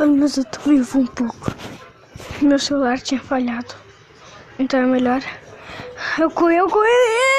Pelo menos eu tô vivo um pouco. Meu celular tinha falhado. Então é melhor eu correr, eu correr.